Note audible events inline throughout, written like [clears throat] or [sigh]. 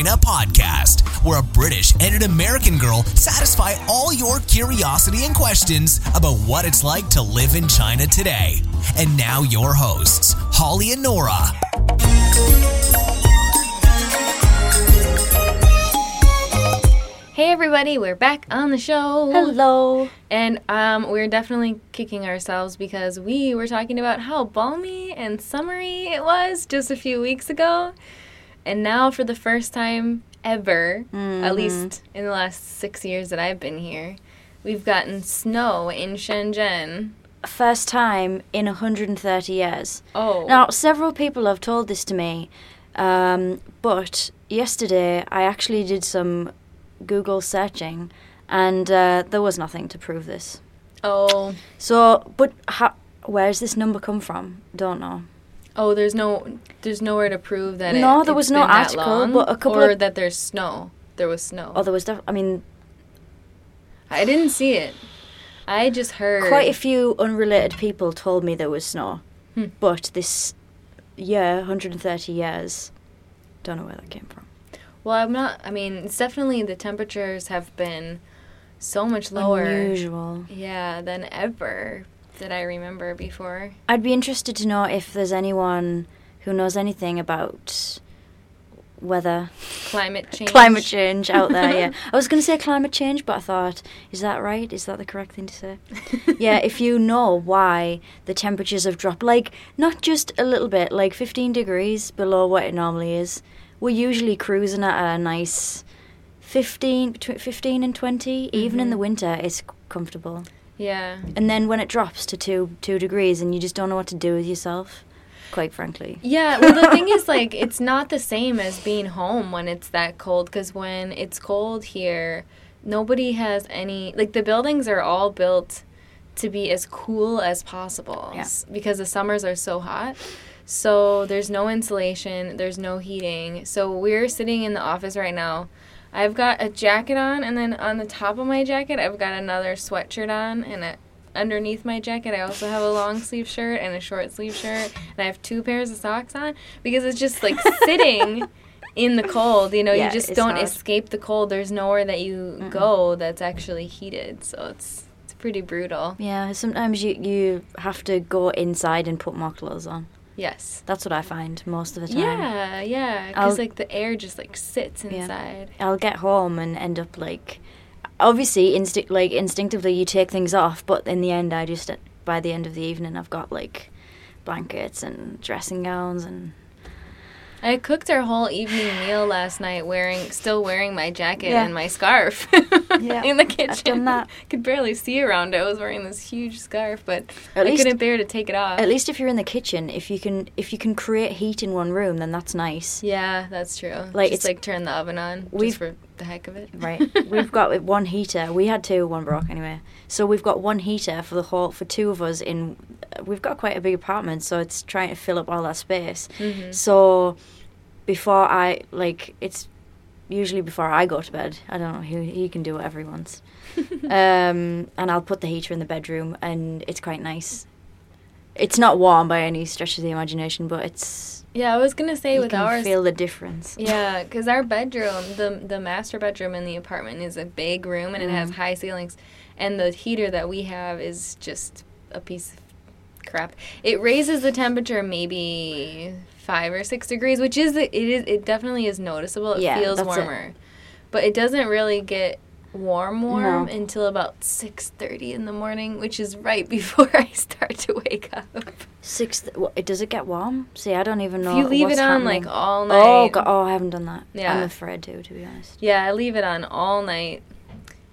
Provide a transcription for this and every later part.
in China podcast, where a British and an American girl satisfy all your curiosity and questions about what it's like to live in China today. And now, your hosts, Holly and Nora. Hey everybody, we're back on the show. Hello. And um, we're definitely kicking ourselves because we were talking about how balmy and summery it was just a few weeks ago. And now, for the first time ever, at least in the last six years that I've been here, we've gotten snow in Shenzhen. First time in 130 years. Oh. Now, several people have told this to me, um, but yesterday I actually did some Google searching and uh, there was nothing to prove this. Oh. So, but how, where's this number come from? Don't know. Oh, there's no, there's nowhere to prove that. No, it, there was no article, long, but a couple or of- that there's snow. There was snow. Oh, there was, def- I mean, I didn't see it. I just heard. quite a few unrelated people told me there was snow. Hmm. But this year, 130 years, don't know where that came from. Well, I'm not. I mean, it's definitely the temperatures have been so much lower. Unusual. Yeah, than ever that I remember before. I'd be interested to know if there's anyone who knows anything about weather, Climate [laughs] change. climate change out there. Yeah, [laughs] I was going to say climate change, but I thought, is that right? Is that the correct thing to say? yeah, if you know why the temperatures have dropped, like not just a little bit, like 15 degrees below what it normally is. We're usually cruising at a nice 15 between 15 and 20. Even in the mm-hmm. winter, it's comfortable. Yeah. And then when it drops to two two degrees, and you just don't know what to do with yourself, quite frankly. Yeah, well, the thing is, like, it's not the same as being home when it's that cold. Because when it's cold here, nobody has any. Like, the buildings are all built to be as cool as possible. Yeah. Because the summers are so hot. So there's no insulation, there's no heating. So we're sitting in the office right now. I've got a jacket on, and then on the top of my jacket, I've got another sweatshirt on, and a, underneath my jacket, I also have a long sleeve shirt and a short sleeve shirt, and I have two pairs of socks on because it's just like [laughs] sitting in the cold. You know, Yeah, you just don't hard. escape the cold. There's nowhere that you go that's actually heated, so it's it's pretty brutal. Yeah, sometimes you you have to go inside and put more clothes on. Yes. That's what I find most of the time. Yeah, yeah, because like the air just like sits Yeah. inside. I'll get home and end up like, obviously, instinct like instinctively you take things off, but in the end, I just by the end of the evening, I've got like blankets and dressing gowns and I cooked our whole evening meal last night wearing still wearing my jacket Yeah. and my scarf [laughs] Yeah, in the I've kitchen. done that. [laughs] Could barely see around it. I was wearing this huge scarf, but At I least- couldn't bear to take it off. At least if you're in the kitchen, if you can if you can create heat in one room, then that's nice. yeah, that's true. Like, just it's- like turn the oven on We've- just for the heck of it. Right. we've got [laughs] one heater. We had two, one broke anyway. So we've got one heater for the whole for two of us in we've got quite a big apartment, so it's trying to fill up all that space. Mhm. So before I like it's usually before I go to bed. I don't know, he he can do whatever he wants. [laughs] um and I'll put the heater in the bedroom and it's quite nice. It's not warm by any stretch of the imagination, but it's Yeah, I was gonna say you with can ours. feel the difference. Yeah, because our bedroom, the the master bedroom in the apartment, is a big room and it has Mm. high ceilings, and the heater that we have is just a piece of crap. It raises the temperature maybe five or six degrees, which is it is it definitely is noticeable. It Yeah, feels that's it. warmer, but it doesn't really get warm warm No. until about six thirty in the morning, which is right [laughs] before I start to wake up. Six. Th- does it get warm? See, I don't even know. If you leave it on happening. like all oh, night, Oh, God, oh, I haven't done that. Yeah. I'm afraid to, to be honest. Yeah, I leave it on all night,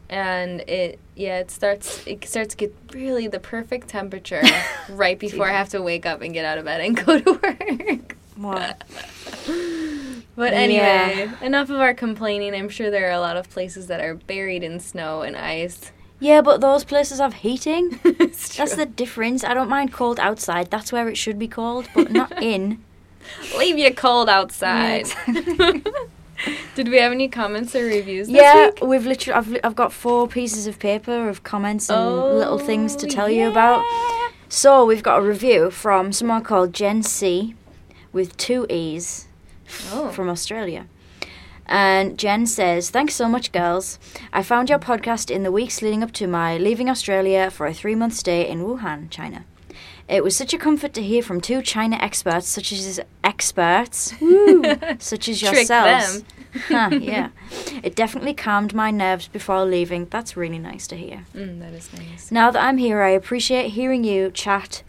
and it yeah it starts it starts to get really the perfect temperature [laughs] right before I have to wake up and get out of bed and go to work. What? But Yeah. anyway, enough of our complaining. I'm sure there are a lot of places that are buried in snow and ice. Yeah, but those places have heating. [laughs] That's the difference. I don't mind cold outside. That's where it should be cold, but not [laughs] in. leave you cold outside. Yeah, Did we have any comments or reviews? This yeah, week? we've literally. I've, I've got four pieces of paper of comments and little things to Oh, tell you about. Oh, so we've got a review from someone called Jen C, with two E's, Oh. from Australia. And Jen says, Thanks so much, girls. I found your podcast in the weeks leading up to my leaving Australia for a three month stay in Wuhan, China. It was such a comfort to hear from two China experts, such as experts, [laughs] such as yourselves. Huh, yeah. It definitely calmed my nerves before leaving. That's really nice to hear. Mm, that is nice. Now that I'm here, I appreciate hearing you chat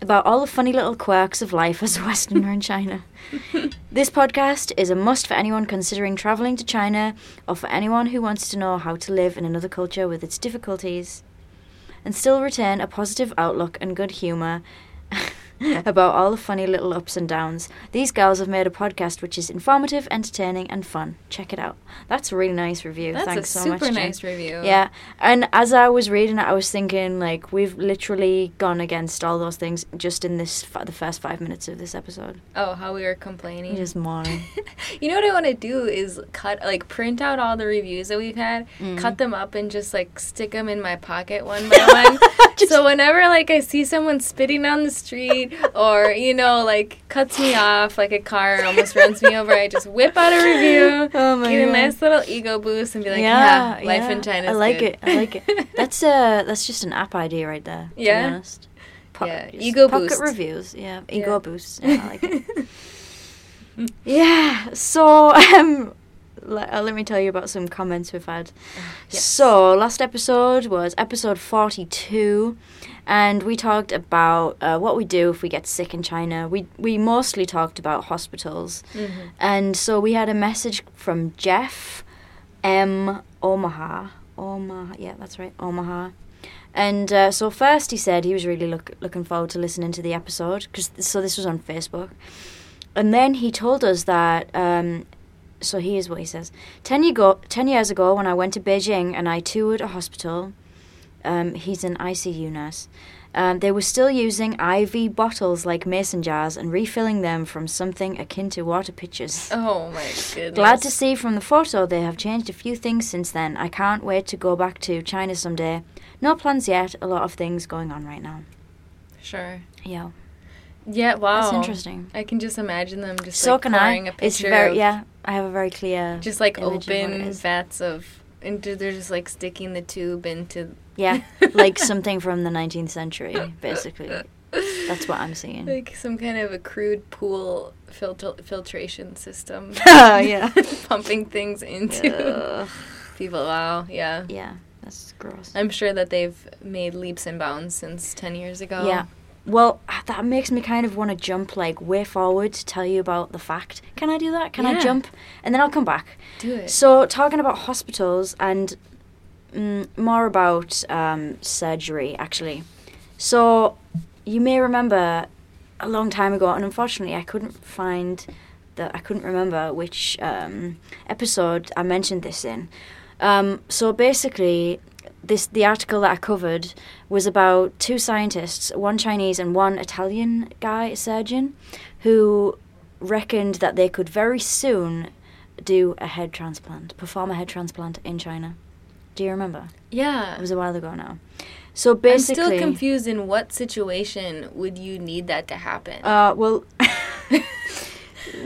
about all the funny little quirks of life as a [laughs] Westerner in China. [laughs] this podcast is a must for anyone considering traveling to China or for anyone who wants to know how to live in another culture with its difficulties and still retain a positive outlook and good humour [laughs] [laughs] about all the funny little ups and downs. These girls have made a podcast which is informative, entertaining, and fun. Check it out. That's a really nice review. That's Thanks so super much. Jen. nice review. Yeah, and as I was reading it, I was thinking like we've literally gone against all those things just in this f- the first five minutes of this episode. Oh, how we were complaining. Just [laughs] mourning. you know what I want to do is cut, like, print out all the reviews that we've had, Mm. cut them up, and just like stick them in my pocket one by one. [laughs] so whenever like I see someone spitting on the street, or you know, like cuts me off, like a car almost runs me over, I just whip out a review, [laughs] Oh my get a God. nice little ego boost, and be like, yeah, life yeah. in China. I like it. I like it. [laughs] That's uh that's just an app idea right there. To Yeah? Be honest. Po- Yeah, ego pocket boost. reviews. Yeah, ego Yeah. boost. Yeah, I like it. [laughs] yeah. So um. Let, uh, let me tell you about some comments we've had. yes. So, last episode was episode 42, and we talked about uh, what we do if we get sick in China. We, we mostly talked about hospitals. Mhm. And so we had a message from Jeff M. Omaha. Omaha, yeah, that's right, Omaha. And uh, so first he said he was really look, looking forward to listening to the episode, cause, so this was on Facebook. And then he told us that, um, so here's what he says. Ten, year go, ten years ago, when I went to Beijing and I toured a hospital, um, he's an ICU nurse. Um, they were still using IV bottles like mason jars and refilling them from something akin to water pitchers. [laughs] Oh my goodness. Glad to see from the photo they have changed a few things since then. I can't wait to go back to China someday. No plans yet, a lot of things going on right now. Sure. Yeah. Yeah. Wow. That's interesting. I can just imagine them just so like can pouring I. a picture It's very of yeah. I have a very clear just like image of what it open is. vats of and they're just like sticking the tube into Yeah, [laughs] like something from the 19th century, basically. That's what I'm seeing. like some kind of a crude pool filter- filtration system [laughs] yeah. [laughs] pumping things into Ugh. people wow yeah yeah, that's gross. i'm sure that they've made leaps and bounds since 10 years ago Yeah. Well, ah, that makes me kind of want to jump like way forward to tell you about the fact. Can I do that? Can I jump? And then I'll come back. do it So, talking about hospitals and mm, more about um, surgery, actually. So, you may remember a long time ago, and unfortunately, I couldn't find that I couldn't remember which um, episode I mentioned this in. Um, so basically, this the article that I covered was about two scientists, one Chinese and one Italian guy, surgeon, who reckoned that they could very soon do a head transplant, perform a head transplant in China. Do you remember? yeah It was a while ago now. So basically, i'm still confused in what situation would you need that to happen Uh, well, [laughs]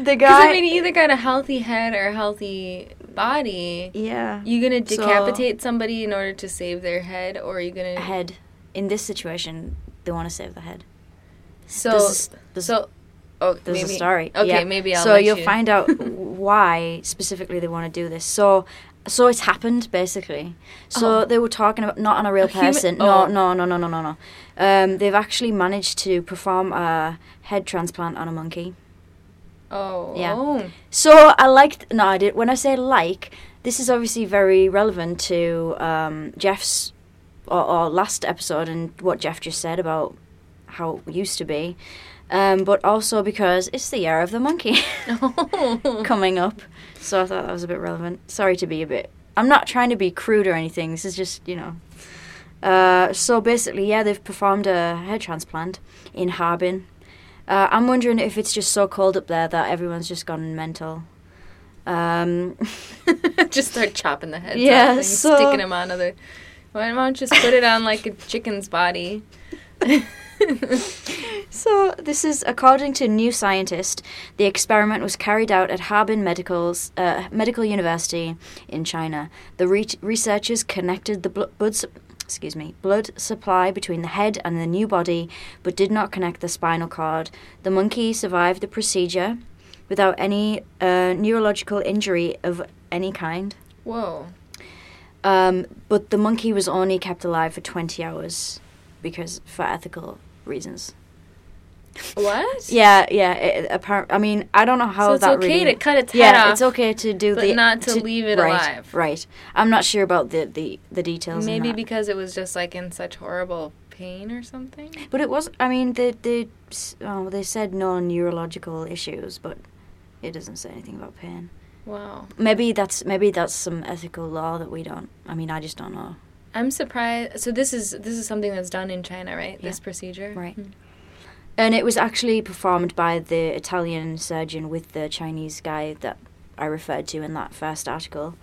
the guy. i mean either got a healthy head or a healthy body yeah, You're gonna So- decapitate somebody in order to save their head or are you gonna head. In this situation, they want to save the head. so There's- there's- so oh There's maybe a story. okay yeah. maybe i'll so you'll you. find out [laughs] why specifically they want to do this. So, so it's happened basically. So Oh. they were talking about not on a real A human- person. oh. No, no, no, no, no, no, no. Um, they've actually managed to perform a head transplant on a monkey. oh Yeah. oh. So I liked. No, I did. When I say like, this is obviously very relevant to um, Jeff's or, or last episode and what Jeff just said about how it used to be. Um, but also because it's the year of the monkey [laughs] [laughs] coming up, so I thought that was a bit relevant. Sorry to be a bit. I'm not trying to be crude or anything. This is just you know. Uh, so basically, yeah, they've performed a hair transplant in Harbin. Uh, I'm wondering if it's just so cold up there that everyone's just gone mental. Um, [laughs] just start chopping the heads Yeah, off and so- sticking them on other. Why don't you just put it on like a chicken's body? [laughs] [laughs] So, this is according to New Scientist. The experiment was carried out at Harbin Medical's, uh, Medical University in China. The re- researchers connected the bl- excuse me, blood supply between the head and the new body, but did not connect the spinal cord. The monkey survived the procedure without any uh, neurological injury of any kind. Whoa. Um, but the monkey was only kept alive for 20 hours because for ethical reasons. What? Yeah, yeah. It, appar- I mean, I don't know how So it's that okay really. to cut its head yeah, off. it's okay to do but the not to leave it right, alive. Right. I'm not sure about the the, the details. Maybe because it was just like in such horrible pain or something. But it was. I mean, they they oh, they said no neurological issues, but it doesn't say anything about pain. Wow. Maybe that's maybe that's some ethical law that we don't. I mean, I just don't know. I'm surprised. So this is this is something that's done in China, right? This procedure. Right. Hmm. And it was actually performed by the Italian surgeon with the Chinese guy that I referred to in that first article.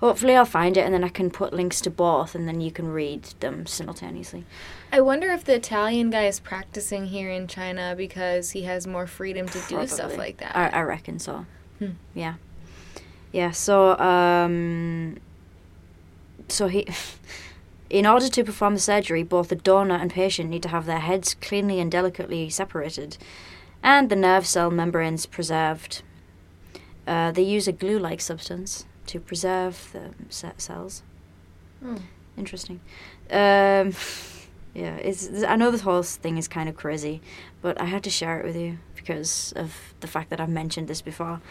Hopefully, I'll find it and then I can put links to both and then you can read them simultaneously. I wonder if the Italian guy is practicing here in China because he has more freedom to do stuff like that. I, I reckon so. Hmm. Yeah. Yeah, so, um, so he. [laughs] In order to perform the surgery, both the donor and patient need to have their heads cleanly and delicately separated, and the nerve cell membranes preserved. Uh, they use a glue-like substance to preserve the ce- cells. Oh. Interesting. Um, [laughs] yeah, it's. I know this whole thing is kind of crazy, but I had to share it with you because of the fact that I've mentioned this before.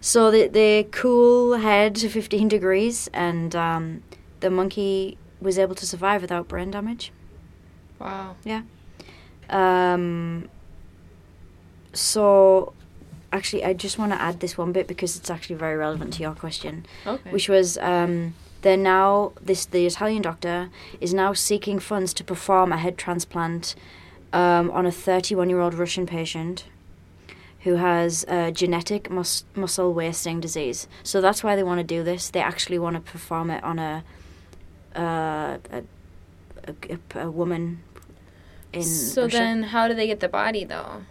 So they they cool head to 15 degrees, and um, the monkey was able to survive without brain damage. Wow. Yeah. Um, so, actually, I just want to add this one bit because it's actually very relevant to your question, Okay. which was um, they're now this the Italian doctor is now seeking funds to perform a head transplant um, on a 31 year old Russian patient who has a genetic mus- muscle wasting disease. So that's why they want to do this. They actually want to perform it on a uh, a, a, a, woman in so then, how do they get the body though?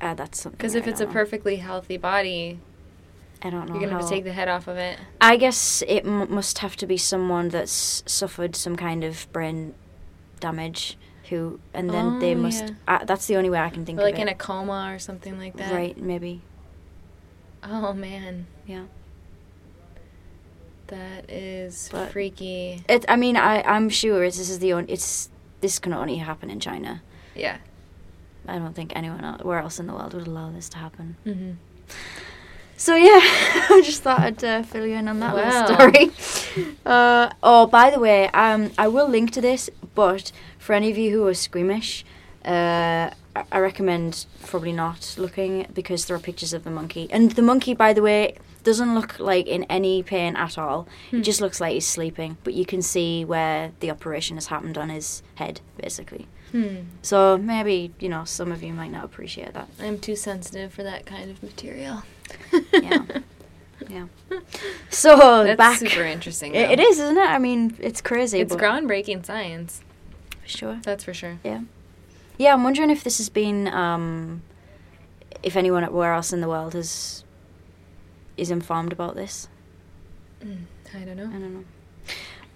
uh, that's something Because I if it's a know. perfectly healthy body, I don't know. you're gonna have how- to take the head off of it. I guess it m- must have to be someone that's suffered some kind of brain damage, who, and then they Oh, must. yeah. Uh, that's the only way I can think Or like in it. a coma or something like that. Right, maybe. Oh man, Yeah. That is But- freaky. It. I mean, I. I'm sure this is the only. It's. This can only happen in China. Yeah. I don't think anyone else, where else in the world would allow this to happen. Mm-hmm. So yeah, [laughs] I just thought I'd uh, fill you in on that Wow. little story. Uh, oh, by the way, um, I will link to this, but for any of you who are squeamish, uh, I- recommend probably not looking because there are pictures of the monkey, and the monkey, by the way, doesn't look like in any pain at all. Hmm. It just looks like he's sleeping, but you can see where the operation has happened on his head, basically. Hmm. So maybe you know some of you might not appreciate that. I'm too sensitive for that kind of material. Yeah. [laughs] Yeah. So That's back. super interesting. It, is, isn't it? I mean, it's crazy. It's groundbreaking science. for sure. That's for sure. Yeah. Yeah, I'm wondering if this has been, um, if anyone where else in the world has is informed about this. Mm, I don't know. I don't know.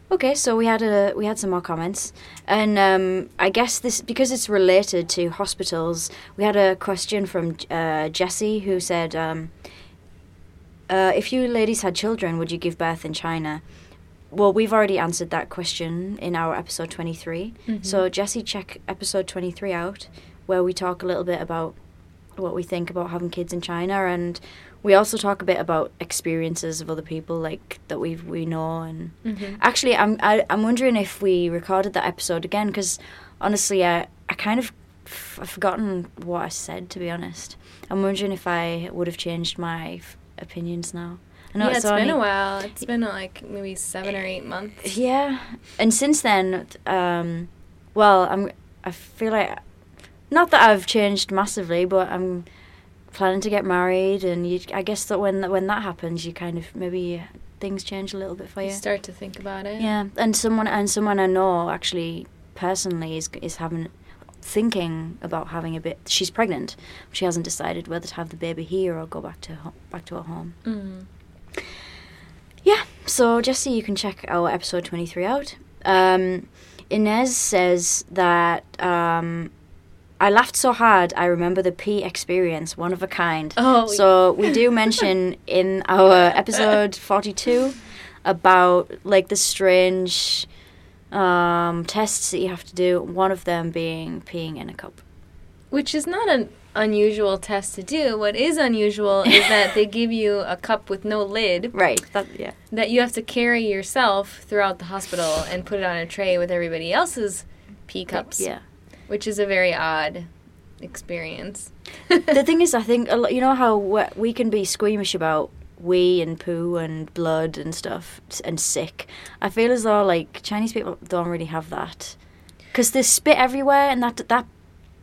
Okay, so we had a we had some more comments, and um, I guess this because it's related to hospitals. We had a question from uh, Jessie who said, um, uh, "If you ladies had children, would you give birth in China?" Well, we've already answered that question in our episode twenty Mhm. So Jesse, check episode twenty three out, where we talk a little bit about what we think about having kids in China, and we also talk a bit about experiences of other people like that we we know and Mhm. actually I'm I, I'm wondering if we recorded that episode again because honestly I I kind of f- I've forgotten what I said to be honest. I'm wondering if I would have changed my f- opinions now. I know yeah, it's it's been a while. It's been uh, like maybe seven or eight months. Yeah, and since then, um, well, I'm. I feel like, not that I've changed massively, but I'm planning to get married, and you. I guess that when when that happens, you kind of maybe things change a little bit for You you. start to think about it. Yeah, and someone and someone I know actually personally is is having thinking about having a bit. She's pregnant. She hasn't decided whether to have the baby here or go back to ho- back to her home. Mm. Yeah. So Jesse, you can check our episode twenty three out. Um, Inez says that um, I laughed so hard I remember the pee experience, one of a kind. Oh, So we do mention [laughs] in our episode forty two about like the strange um, tests that you have to do. One of them being peeing in a cup. Which is not an unusual test to do. What is unusual is [laughs] that they give you a cup with no lid Right. That yeah. that you have to carry yourself throughout the hospital and put it on a tray with everybody else's pee cups. Yeah. Which is a very odd experience. [laughs] the thing is, I think a lot, you know how we- we can be squeamish about wee and poo and blood and stuff and sick. I feel as though like Chinese people don't really have that because they spit everywhere, and that that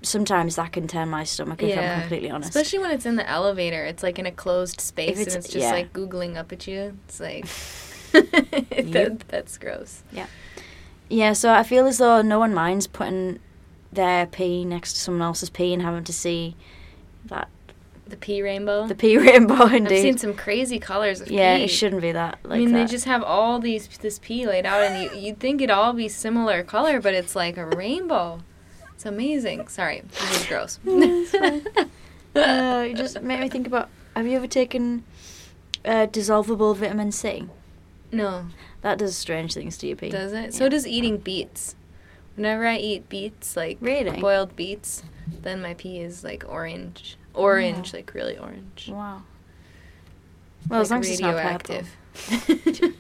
sometimes that can turn my stomach if I'm completely honest. Especially when it's in the elevator. It's like in a closed space it's- and it's just yeah. like googling up at you. It's like [laughs] [laughs] that, that's gross. yeah, Yeah, so I feel as though no one minds putting their pee next to someone else's pee and having to see that The pee rainbow. the pee [laughs] rainbow. indeed. I've seen some crazy colors of yeah, it shouldn't be that. Like I mean, that. they just have all these this pee laid out, and you you'd think it'd all be similar color, but it's like a rainbow. It's amazing. Sorry, this is gross. [laughs] uh, it just made me think about. Have you ever taken uh, dissolvable vitamin C? no, That does strange things to your pee. does it? So does eating beets. Whenever I eat beets, like Really? boiled beets, then my pee is like orange, orange, like really orange. Wow. Well, as long as it's not purple. radioactive.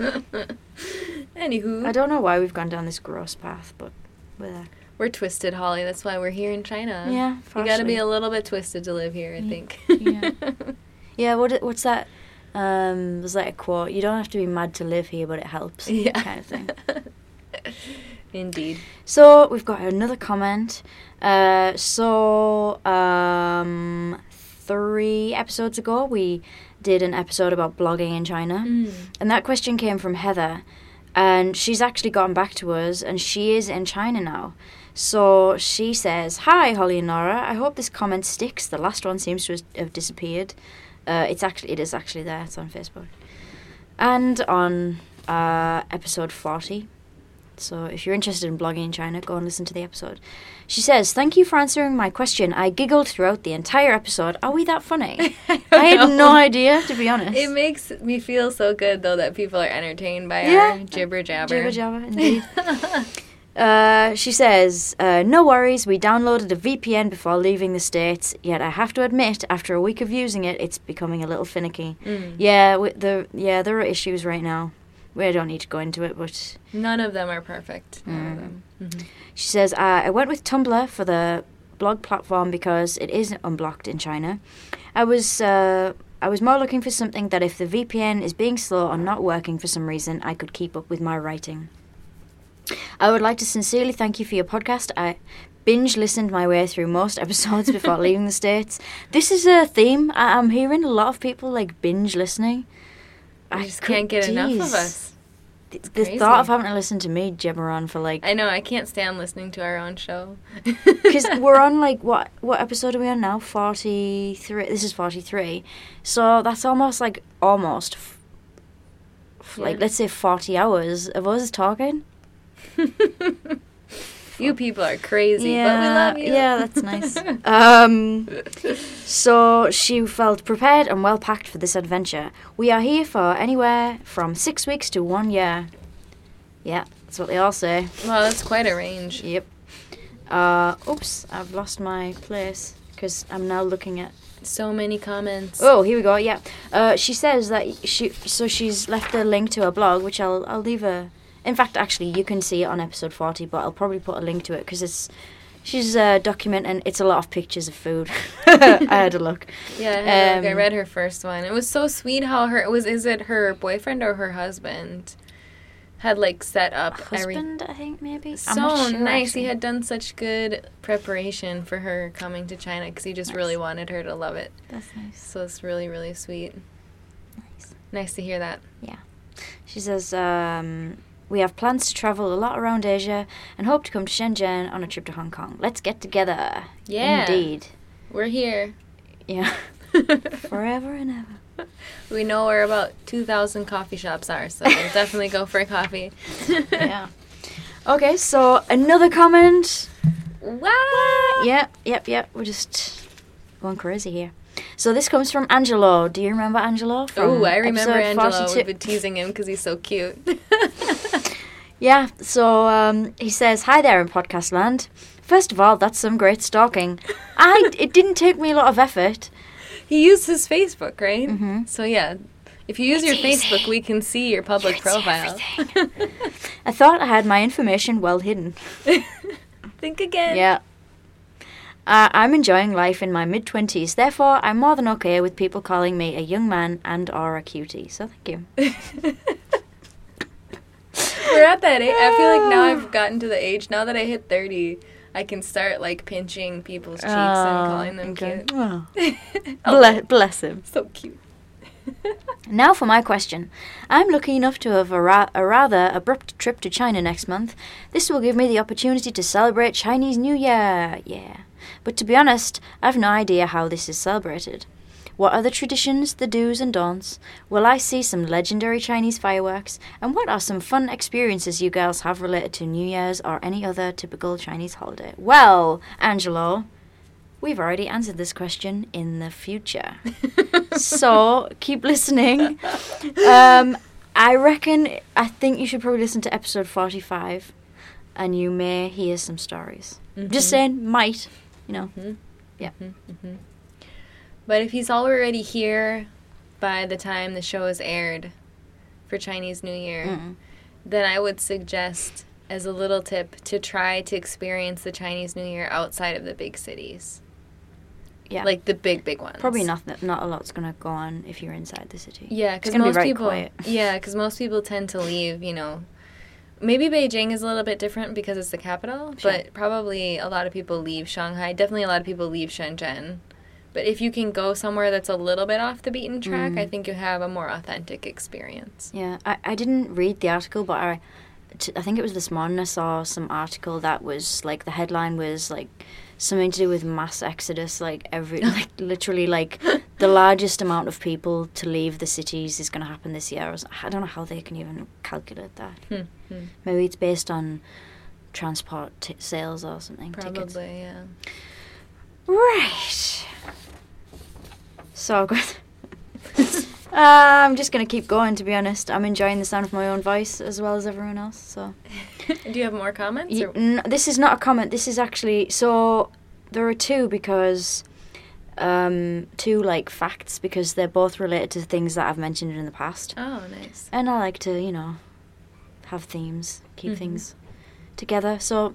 [laughs] [laughs] Anywho, I don't know why we've gone down this gross path, but we're we're twisted, Holly. That's why we're here in China. Yeah, you got to be a little bit twisted to live here. I Yeah. think. Yeah. [laughs] Yeah, what what's that? Um, there's like a quote. You don't have to be mad to live here, but it helps. yeah. Kind of thing. [laughs] Indeed. So we've got another comment. Uh, so um, three episodes ago, we did an episode about blogging in China, Mm. and that question came from Heather, and she's actually gotten back to us, and she is in China now. So she says, "Hi, Holly and Nora. I hope this comment sticks. The last one seems to have disappeared. Uh, it's actually it is actually there. It's on Facebook, and on uh, episode forty." So if you're interested in blogging in China, go and listen to the episode. She says, Thank you for answering my question. I giggled throughout the entire episode. Are we that funny? [laughs] I had know. no idea, to be honest. It makes me feel so good though that people are entertained by Yeah. our jibber jabber. Jibber jabber, [laughs] indeed. Uh, she says, uh, No worries, we downloaded a VPN before leaving the States, yet I have to admit, after a week of using it, it's becoming a little finicky. Mm. Yeah, we, the, yeah, there are issues right now. We don't need to go into it, but None of them are perfect. None of Mm-hmm. She says, uh, I went with Tumblr for the blog platform because it is unblocked in China. I was uh, I was more looking for something that if the VPN is being slow or not working for some reason, I could keep up with my writing. I would like to sincerely thank you for your podcast. I binge listened my way through most episodes before [laughs] leaving the States. This is a theme I- I'm hearing a lot of people like binge listening. I just can't get enough of us. The, It's the crazy. thought of having to listen to me jibber on for like I know. I can't stand listening to our own show. [laughs] because we're on like what what episode are we on now? Forty three. This is forty three, so that's almost like almost f- f- like let's say forty hours of us talking. [laughs] you people are crazy, but we love you. Yeah, that's nice. [laughs] um, so she felt prepared and well packed for this adventure. We are here for anywhere from six weeks to one year. Yeah, that's what they all say. Wow, that's quite a range. Yep. Uh, oops, I've lost my place because I'm now looking at. So many comments. Oh, here we go. Yeah. Uh, she says that she. So she's left a link to her blog, which I'll I'll leave a. In fact, actually, you can see it on episode forty, but I'll probably put a link to it because it's. She's a uh, documenting. It's a lot of pictures of food. [laughs] I had a look. Yeah, I, look. I Um, read her first one. It was so sweet how her it was. Is it her boyfriend or her husband? Had like set up every Husband, I think maybe. So sure, nice. He had done such good preparation for her coming to China because he just Nice. really wanted her to love it. That's nice. So it's really really sweet. Nice. Nice to hear that. Yeah. She says, um, We have plans to travel a lot around Asia and hope to come to Shenzhen on a trip to Hong Kong. Let's get together. Yeah. Indeed. We're here. Yeah. [laughs] Forever and ever. we know where about 2,000 coffee shops are, so we'll [laughs] definitely go for a coffee. Yeah. [laughs] Okay, so another comment. Wow! Yep, yep, yep. We're just going crazy here. So this comes from Angelo. Do you remember Angelo? Oh, I remember Angelo. 42? We've been teasing him because he's so cute. Yeah, so um, he says, Hi there in podcast land. First of all, that's some great stalking. I, it didn't take me a lot of effort. he used his Facebook, right? Mhm. So yeah, if you use your Facebook, we can see your public see profile. I thought I had my information well hidden. [laughs] Think again. Yeah. Uh, I'm enjoying life in my mid 20s, therefore, I'm more than okay with people calling me a young man and or a cutie. So thank you. [laughs] We're at that age. I feel like now I've [sighs] gotten to the age now that I hit thirty, I can start like pinching people's cheeks and oh, calling them Oh, okay. cute. [laughs] Oh, Oh, bless, bless him. so cute. [laughs] Now for my question. I'm lucky enough to have a, ra- a rather abrupt trip to China next month. This will give me the opportunity to celebrate Chinese New Year. Yeah. But to be honest, I've no idea how this is celebrated. What are the traditions, the do's and don'ts? Will I see some legendary Chinese fireworks? And what are some fun experiences you girls have related to New Year's or any other typical Chinese holiday? Well, Angelo, we've already answered this question in the future [laughs] so keep listening. Um, I reckon, I think you should probably listen to episode 45 and you may hear some stories. Just mm-hmm. saying, might, you know. Mm-hmm. Yeah. Mm-hmm. But if he's already here by the time the show is aired for Chinese New Year, Mm. then I would suggest, as a little tip, to try to experience the Chinese New Year outside of the big cities. Yeah. Like the big, big ones. Probably not not a lot's going to go on if you're inside the city. Yeah, because gonna be most people. quiet. Yeah, because most people tend to leave. You know, maybe Beijing is a little bit different because it's the capital, Sure. but probably a lot of people leave Shanghai. Definitely, a lot of people leave Shenzhen. But if you can go somewhere that's a little bit off the beaten track, I Mm. think you have a more authentic experience. Yeah, I, I didn't read the article, but I, t- I think it was this morning I saw some article that was like the headline was like something to do with mass exodus, like every [laughs] like literally like the largest amount of people to leave the cities is going to happen this year. I, I don't know how they can even calculate that. Hmm, hmm. Maybe it's based on transport t- sales or something. tickets. Probably, yeah. Right. So good. [laughs] uh, I'm just gonna keep going. To be honest, I'm enjoying the sound of my own voice as well as everyone else. So [laughs] Do you have more comments? Y- or- n- this is not a comment. This is actually so. There are two because um, two like facts because they're both related to things that I've mentioned in the past, Oh, nice. and I like to you know have themes, keep Mhm. things together. So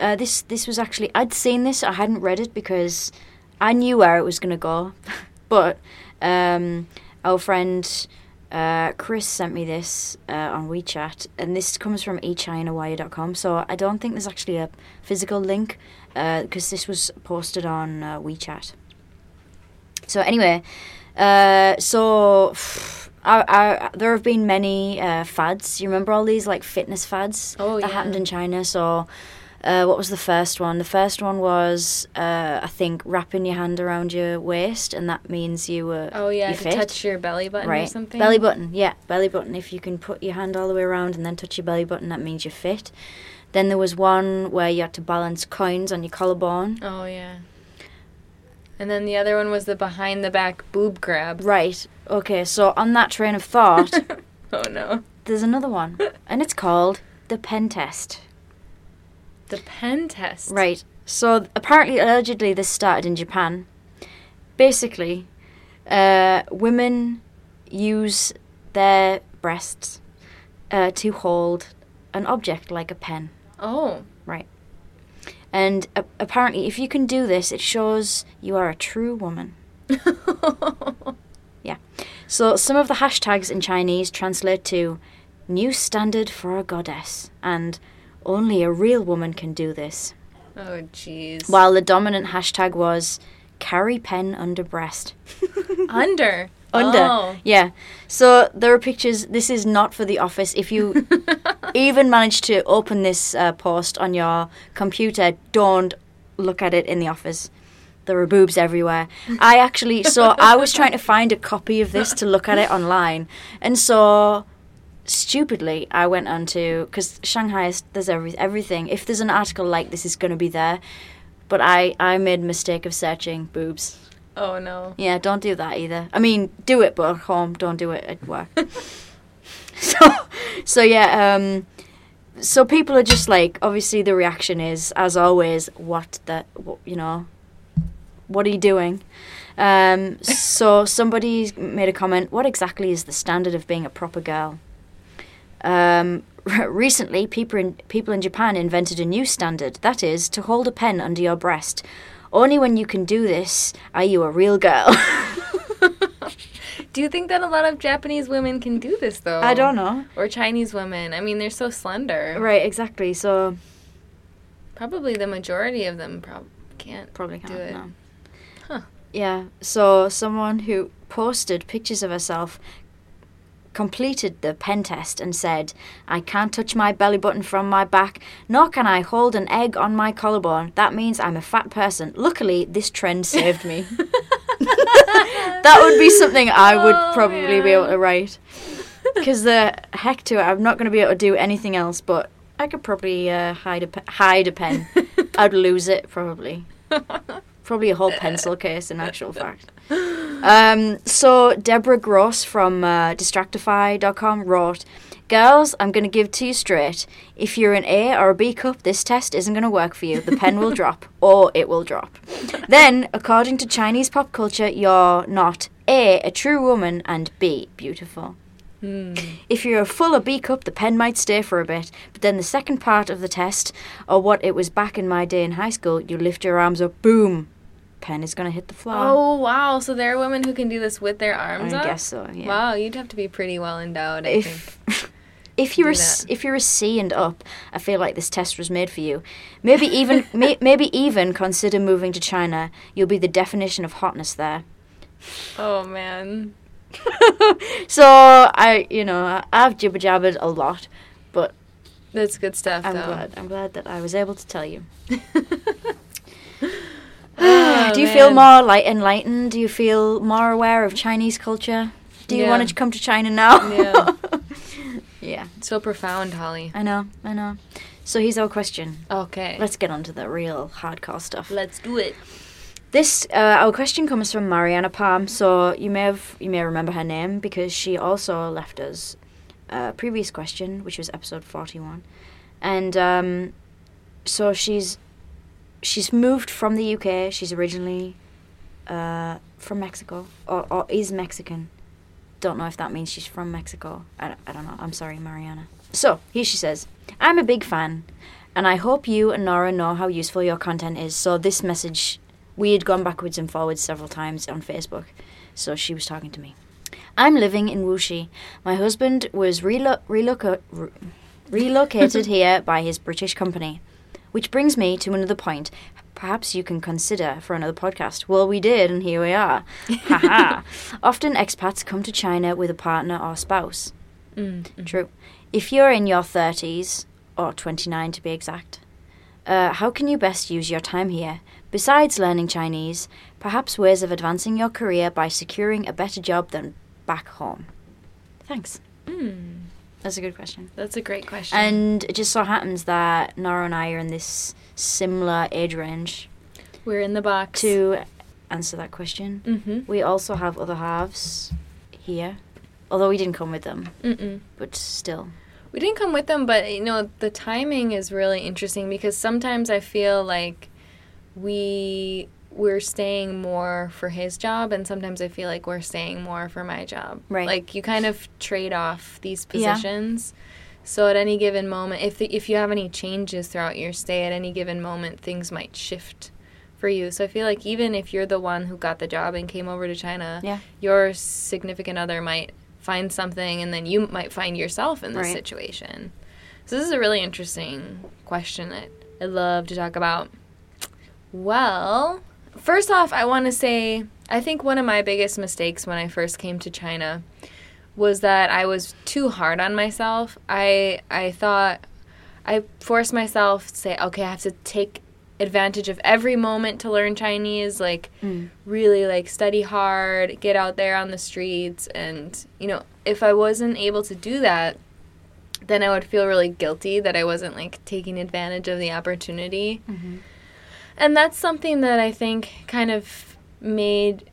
uh, this this was actually I'd seen this. I hadn't read it because I knew where it was gonna go, [laughs] but um, our friend. Uh, Chris sent me this uh, on WeChat, and this comes from echinawire.com. So I don't think there's actually a physical link because this was posted on uh, WeChat. So anyway, uh, so [sighs] I, I, there have been many uh, fads. You remember all these like fitness fads Oh, that yeah. happened in China? So. Uh, what was the first one? The first one was, uh, I think, wrapping your hand around your waist, and that means you were Oh, yeah, you to fit. touch your belly button or right. something. Belly button, yeah, belly button. If you can put your hand all the way around and then touch your belly button, that means you're fit. Then there was one where you had to balance coins on your collarbone. Oh, yeah. And then the other one was the behind the back boob grab. Right. Okay. So on that train of thought, [laughs] oh, no. there's another one, and it's called the pen test. The pen test. Right. So apparently, allegedly, this started in Japan. Basically, uh, women use their breasts uh, to hold an object like a pen. Oh. Right. And a- apparently, if you can do this, it shows you are a true woman. [laughs] Yeah. So some of the hashtags in Chinese translate to new standard for a goddess and only a real woman can do this. oh, jeez. While the dominant hashtag was carry pen under breast. [laughs] Under. Under. Oh. Yeah. So there are pictures. This is not for the office. If you [laughs] even manage to open this uh, post on your computer, don't look at it in the office. There are boobs everywhere. I actually, so I was trying to find a copy of this to look at it [laughs] online. And so, stupidly, I went on to, because Shanghai, is, there's every, everything. If there's an article like this, it's going to be there. But I, I made a mistake of searching boobs. Oh no. Yeah, don't do that either. I mean, do it, but at home, don't do it at work. [laughs] [laughs] so, so yeah, um, so people are just like, obviously, the reaction is, as always, what the, what, you know, what are you doing? Um, [laughs] so somebody made a comment. What exactly is the standard of being a proper girl? Um, [laughs] recently, people in people in Japan invented a new standard. That is to hold a pen under your breast. Only when you can do this are you a real girl. [laughs] Do you think that a lot of Japanese women can do this though? I don't know. Or Chinese women. I mean, they're so slender. Right, exactly. So Probably the majority of them prob- can't probably can't. do it. No. Huh. Yeah. So someone who posted pictures of herself completed the pen test and said, "I can't touch my belly button from my back, nor can I hold an egg on my collarbone. That means I'm a fat person. Luckily, this trend saved me." [laughs] that would be something I would Oh, probably be able to write. Because the heck to it, I'm not going to be able to do anything else. But I could probably uh, hide a pe- hide a pen. [laughs] I'd lose it probably. [laughs] Probably a whole pencil case, in actual fact. Um, so Deborah Gross from uh, Distractify.com wrote, "Girls, I'm going to give to you straight. If you're an A or a B cup, this test isn't going to work for you. The pen will drop, [laughs] or it will drop. Then, according to Chinese pop culture, you're not A, a true woman, and B, beautiful." Hmm. If you're a full or B cup, the pen might stay for a bit, but then the second part of the test, or what it was back in my day in high school, you lift your arms up, boom, pen is going to hit the floor. Oh wow! So there are women who can do this with their arms I up. guess so, yeah. Wow, you'd have to be pretty well endowed. I think. [laughs] If if you're a that. if you're a C and up, I feel like this test was made for you. Maybe even [laughs] may, maybe even consider moving to China. You'll be the definition of hotness there. Oh man. [laughs] so I, you know, I've jibber jabbered a lot, but That's good stuff. I'm though. glad. I'm glad that I was able to tell you. Oh, [gasps] Do you feel more light enlightened? Do you feel more aware of Chinese culture? Do you Yeah. want to come to China now? Yeah. [laughs] yeah, So profound, Holly. I know, I know. So here's our question. Okay. Let's get on to the real hardcore stuff. Let's do it. This uh, our question comes from Mariana Palm. So you may have you may remember her name because she also left us a previous question, which was episode forty one, and um, so she's she's moved from the UK. She's originally uh, from Mexico or, or is Mexican. Don't know if that means she's from Mexico. I, don't- I don't know. I'm sorry, Mariana. So here she says, "I'm a big fan." And I hope you and Nora know how useful your content is. So this message we had gone backwards and forwards several times on Facebook, so she was talking to me. I'm living in Wuxi. My husband was relo- reloca- re- relocated [laughs] here by his British company. Which brings me to another point. Perhaps you can consider for another podcast. Well, we did, and here we are. [laughs] Haha. Often expats come to China with a partner or spouse. Mm. True. If you're in your 30s, or 29 to be exact, uh, how can you best use your time here? Besides learning Chinese, perhaps ways of advancing your career by securing a better job than back home. Thanks. Mm. That's a good question. That's a great question. And it just so happens that Nora and I are in this similar age range we're in the box. to answer that question. Mm-hmm. We also have other halves here, although we didn't come with them, Mm-mm. but still. We didn't come with them, but you know the timing is really interesting because sometimes I feel like we we're staying more for his job, and sometimes I feel like we're staying more for my job. Right. Like you kind of trade off these positions Yeah. So at any given moment, if the, if you have any changes throughout your stay, at any given moment, things might shift for you. So I feel like even if you're the one who got the job and came over to China, Yeah. your significant other might find something and then you might find yourself in this Right. situation. So this is a really interesting question that I love to talk about. Well, first off, I want to say I think one of my biggest mistakes when I first came to China was that I was too hard on myself. I I thought I forced myself to say, okay, I have to take advantage of every moment to learn Chinese, like Mm. really like study hard, get out there on the streets and you know, if I wasn't able to do that, then I would feel really guilty that I wasn't like taking advantage of the opportunity. Mm-hmm. And that's something that I think kind of made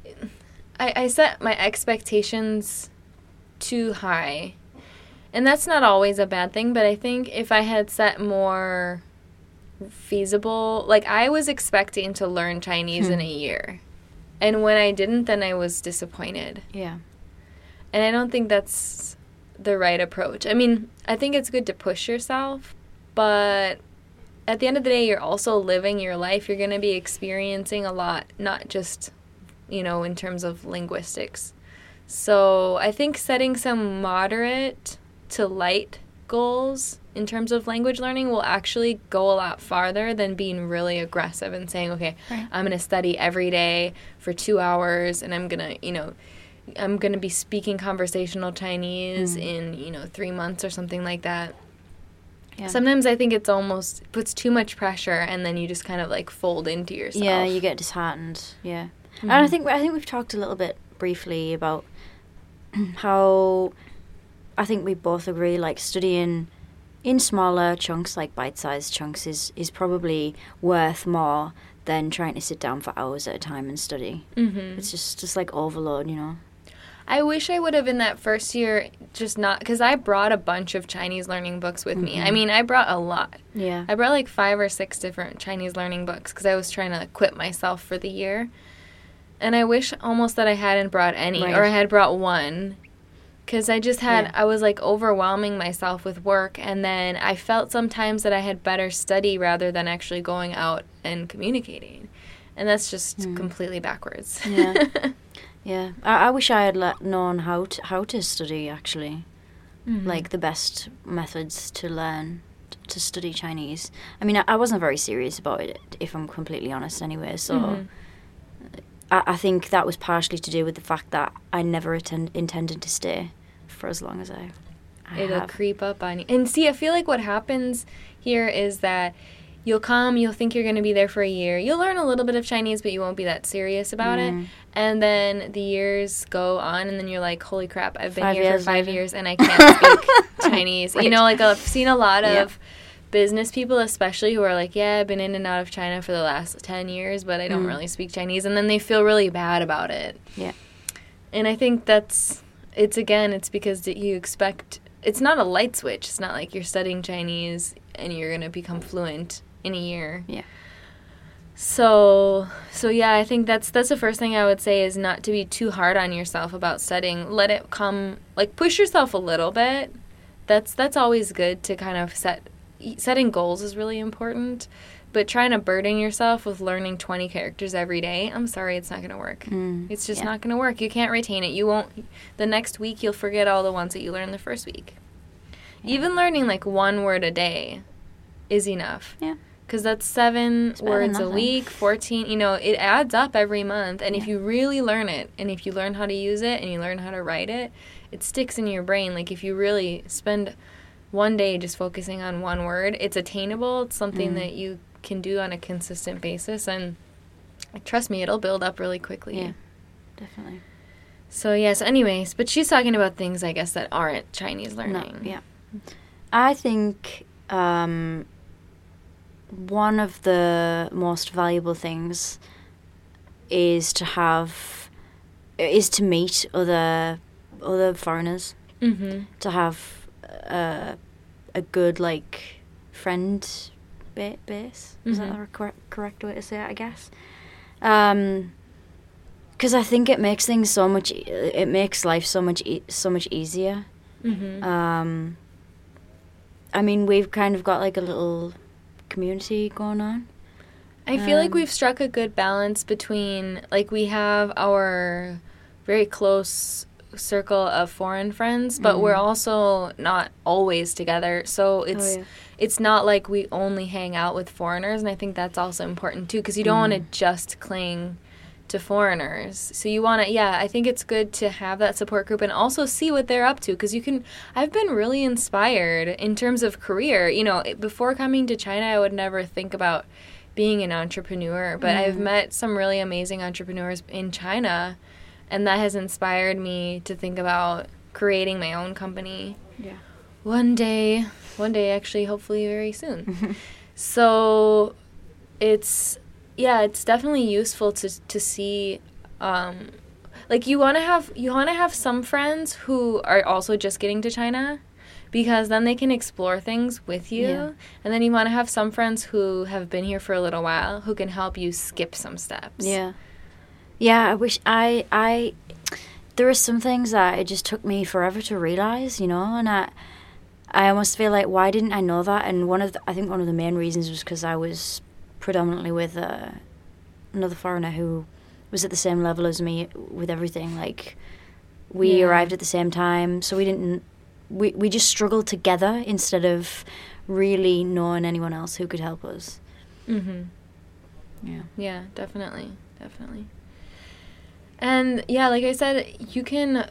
I, I set my expectations too high. And that's not always a bad thing, but I think if I had set more feasible, like I was expecting to learn Chinese in hmm. a year. And when I didn't, then I was disappointed. Yeah. And I don't think that's the right approach. I mean, I think it's good to push yourself, but at the end of the day, you're also living your life. You're going to be experiencing a lot, not just, you know, in terms of linguistics. So I think setting some moderate to light goals in terms of language learning will actually go a lot farther than being really aggressive and saying, okay, Right. I'm going to study every day for two hours and I'm going to, you know, I'm going to be speaking conversational Chinese mm. in, you know, three months or something like that. Yeah. Sometimes I think it's almost puts too much pressure and then you just kind of like fold into yourself. Yeah, you get disheartened. Yeah, Mm-hmm. and I think I think we've talked a little bit briefly about [clears throat] how I think we both agree like studying in smaller chunks, like bite-sized chunks, is is probably worth more than trying to sit down for hours at a time and study. hmm It's just just like overload, you know. I wish I would have in that first year just not because I brought a bunch of Chinese learning books with me. I mm-hmm. mean, I brought a lot. Yeah. I brought like five or six different Chinese learning books because I was trying to equip myself for the year. And I wish almost that I hadn't brought any or I had brought one because I just had, Yeah. I was like overwhelming myself with work. And then I felt sometimes that I had better study rather than actually going out and communicating. And that's just mm. completely backwards. Yeah. [laughs] Yeah, I, I wish I had le- known how to, how to study actually, Mm-hmm. like the best methods to learn t- to study Chinese. I mean, I, I wasn't very serious about it, if I'm completely honest. Anyway, so Mhm. I, I think that was partially to do with the fact that I never attend, intended to stay for as long as I. I It'll have. creep up on you. And see, I feel like what happens here is that you'll come, you'll think you're going to be there for a year. You'll learn a little bit of Chinese, but you won't be that serious about Mm. it. And then the years go on, and then you're like, holy crap, I've been Five here for five later. years and I can't speak [laughs] Chinese. You know, like I've seen a lot of business people, especially who are like, yeah, I've been in and out of China for the last 10 years, but I don't Mm. really speak Chinese. And then they feel really bad about it. Yeah. And I think that's it's again it's because you expect it's not a light switch. It's not like you're studying Chinese and you're going to become fluent in a year. Yeah. So, so yeah, I think that's that's the first thing I would say is not to be too hard on yourself about studying. Let it come like push yourself a little bit. That's that's always good to kind of set setting goals is really important. But trying to burden yourself with learning 20 characters every day, I'm sorry, it's not going to work. Mm, It's just yeah. not going to work. You can't retain it. You won't. The next week, you'll forget all the ones that you learned the first week. Even learning like one word a day is enough. Yeah. Because that's seven words a week, 14. You know, it adds up every month. And if you really learn it, and if you learn how to use it, and you learn how to write it, it sticks in your brain. Like if you really spend one day just focusing on one word, it's attainable. It's something Mm. that you can do on a consistent basis. And trust me, it'll build up really quickly. Yeah. Definitely. So yes, anyways, but she's talking about things I guess that aren't Chinese learning. No, yeah. I think um, one of the most valuable things is to have is to meet other other foreigners Mm-hmm. to have uh, a good like friend ba- base. Is that Mhm. the correct correct way to say it? I guess. Um, because I think it makes things so much. e- It makes life so much e- so much easier. Mm-hmm. Um, I mean, we've kind of got like a little community going on. I feel like um, we've struck a good balance between like we have our very close circle of foreign friends, but we're Mhm. also not always together. So it's yeah. it's not like we only hang out with foreigners, and I think that's also important too because you don't want to Mm. just cling to foreigners. So you want to yeah, I think it's good to have that support group and also see what they're up to because you can I've been really inspired in terms of career. You know, before coming to China, I would never think about being an entrepreneur, but I've mm. met some really amazing entrepreneurs in China and that has inspired me to think about creating my own company. Yeah. One day, one day actually hopefully very soon. [laughs] so it's yeah, it's definitely useful to to see um like you want to have you want to have some friends who are also just getting to China because then they can explore things with you Yeah. and then you want to have some friends who have been here for a little while who can help you skip some steps. Yeah. Yeah, I wish I I there are some things that it just took me forever to realize, you know, and I I almost feel like why didn't I know that? And one of the, I think one of the main reasons was because I was predominantly with uh, another foreigner who was at the same level as me with everything. Like we Yeah. arrived at the same time, so we didn't we we just struggled together instead of really knowing anyone else who could help us. Mm-hmm. Yeah. Yeah, definitely. Definitely. And yeah, like I said, you can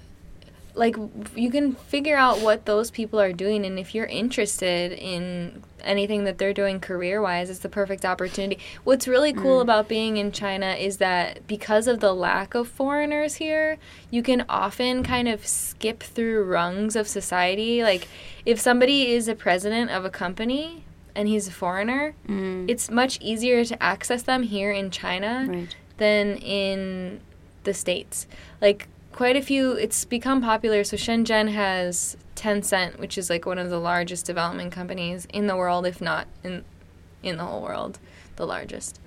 like you can figure out what those people are doing and if you're interested in anything that they're doing career-wise, it's the perfect opportunity. What's really cool about being in China is that because of the lack of foreigners here, you can often kind of skip through rungs of society. Like if somebody is a president of a company and he's a foreigner, Mm. it's much easier to access them here in China Right. than in the states. Like quite a few, it's become popular. So Shenzhen has Tencent, which is like one of the largest development companies in the world, if not in in the whole world, the largest.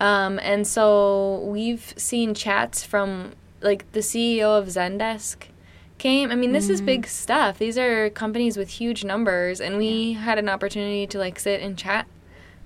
Um, and so we've seen chats from like the CEO of Zendesk came. I mean, this is big stuff. These are companies with huge numbers, and we had an opportunity to like sit and chat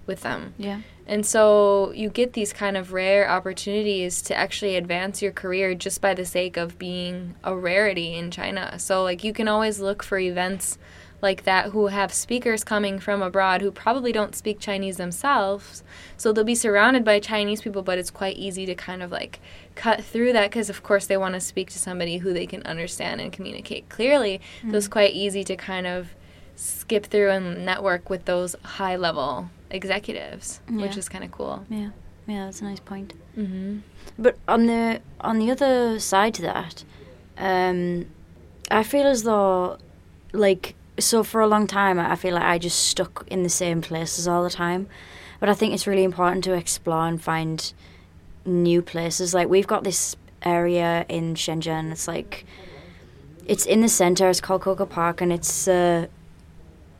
with them. Yeah. And so you get these kind of rare opportunities to actually advance your career just by the sake of being a rarity in China. So like you can always look for events like that who have speakers coming from abroad who probably don't speak Chinese themselves. So they'll be surrounded by Chinese people, but it's quite easy to kind of like cut through that because of course they want to speak to somebody who they can understand and communicate clearly. So it's mm. quite easy to kind of skip through and network with those high level executives, which is kind of cool. Yeah, yeah, that's a nice point. Mm-hmm. But on the on the other side to that, um, I feel as though, like, so for a long time, I feel like I just stuck in the same places all the time. But I think it's really important to explore and find new places. Like we've got this area in Shenzhen. It's like it's in the center. It's called Coco Park, and it's uh,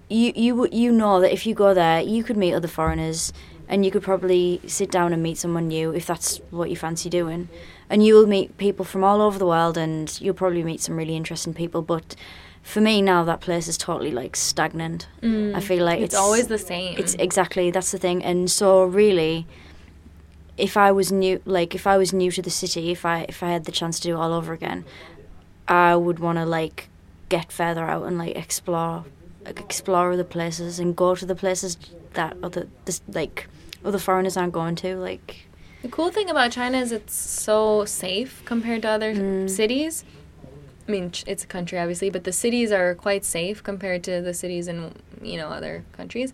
you you you know that if you go there, you could meet other foreigners, and you could probably sit down and meet someone new if that's what you fancy doing, and you will meet people from all over the world, and you'll probably meet some really interesting people. But for me now, that place is totally like stagnant. I feel like Mm. It's, it's, always the same. it's exactly that's the thing, and so really, if I was new, like if I was new to the city, if I if I had the chance to do it all over again, I would want to like get further out and like explore, like, explore the places and go to the places that other this, like other foreigners aren't going to. Like The cool thing about China is it's so safe compared to other Mm. cities. I mean, it's a country, obviously, but the cities are quite safe compared to the cities in, you know, other countries.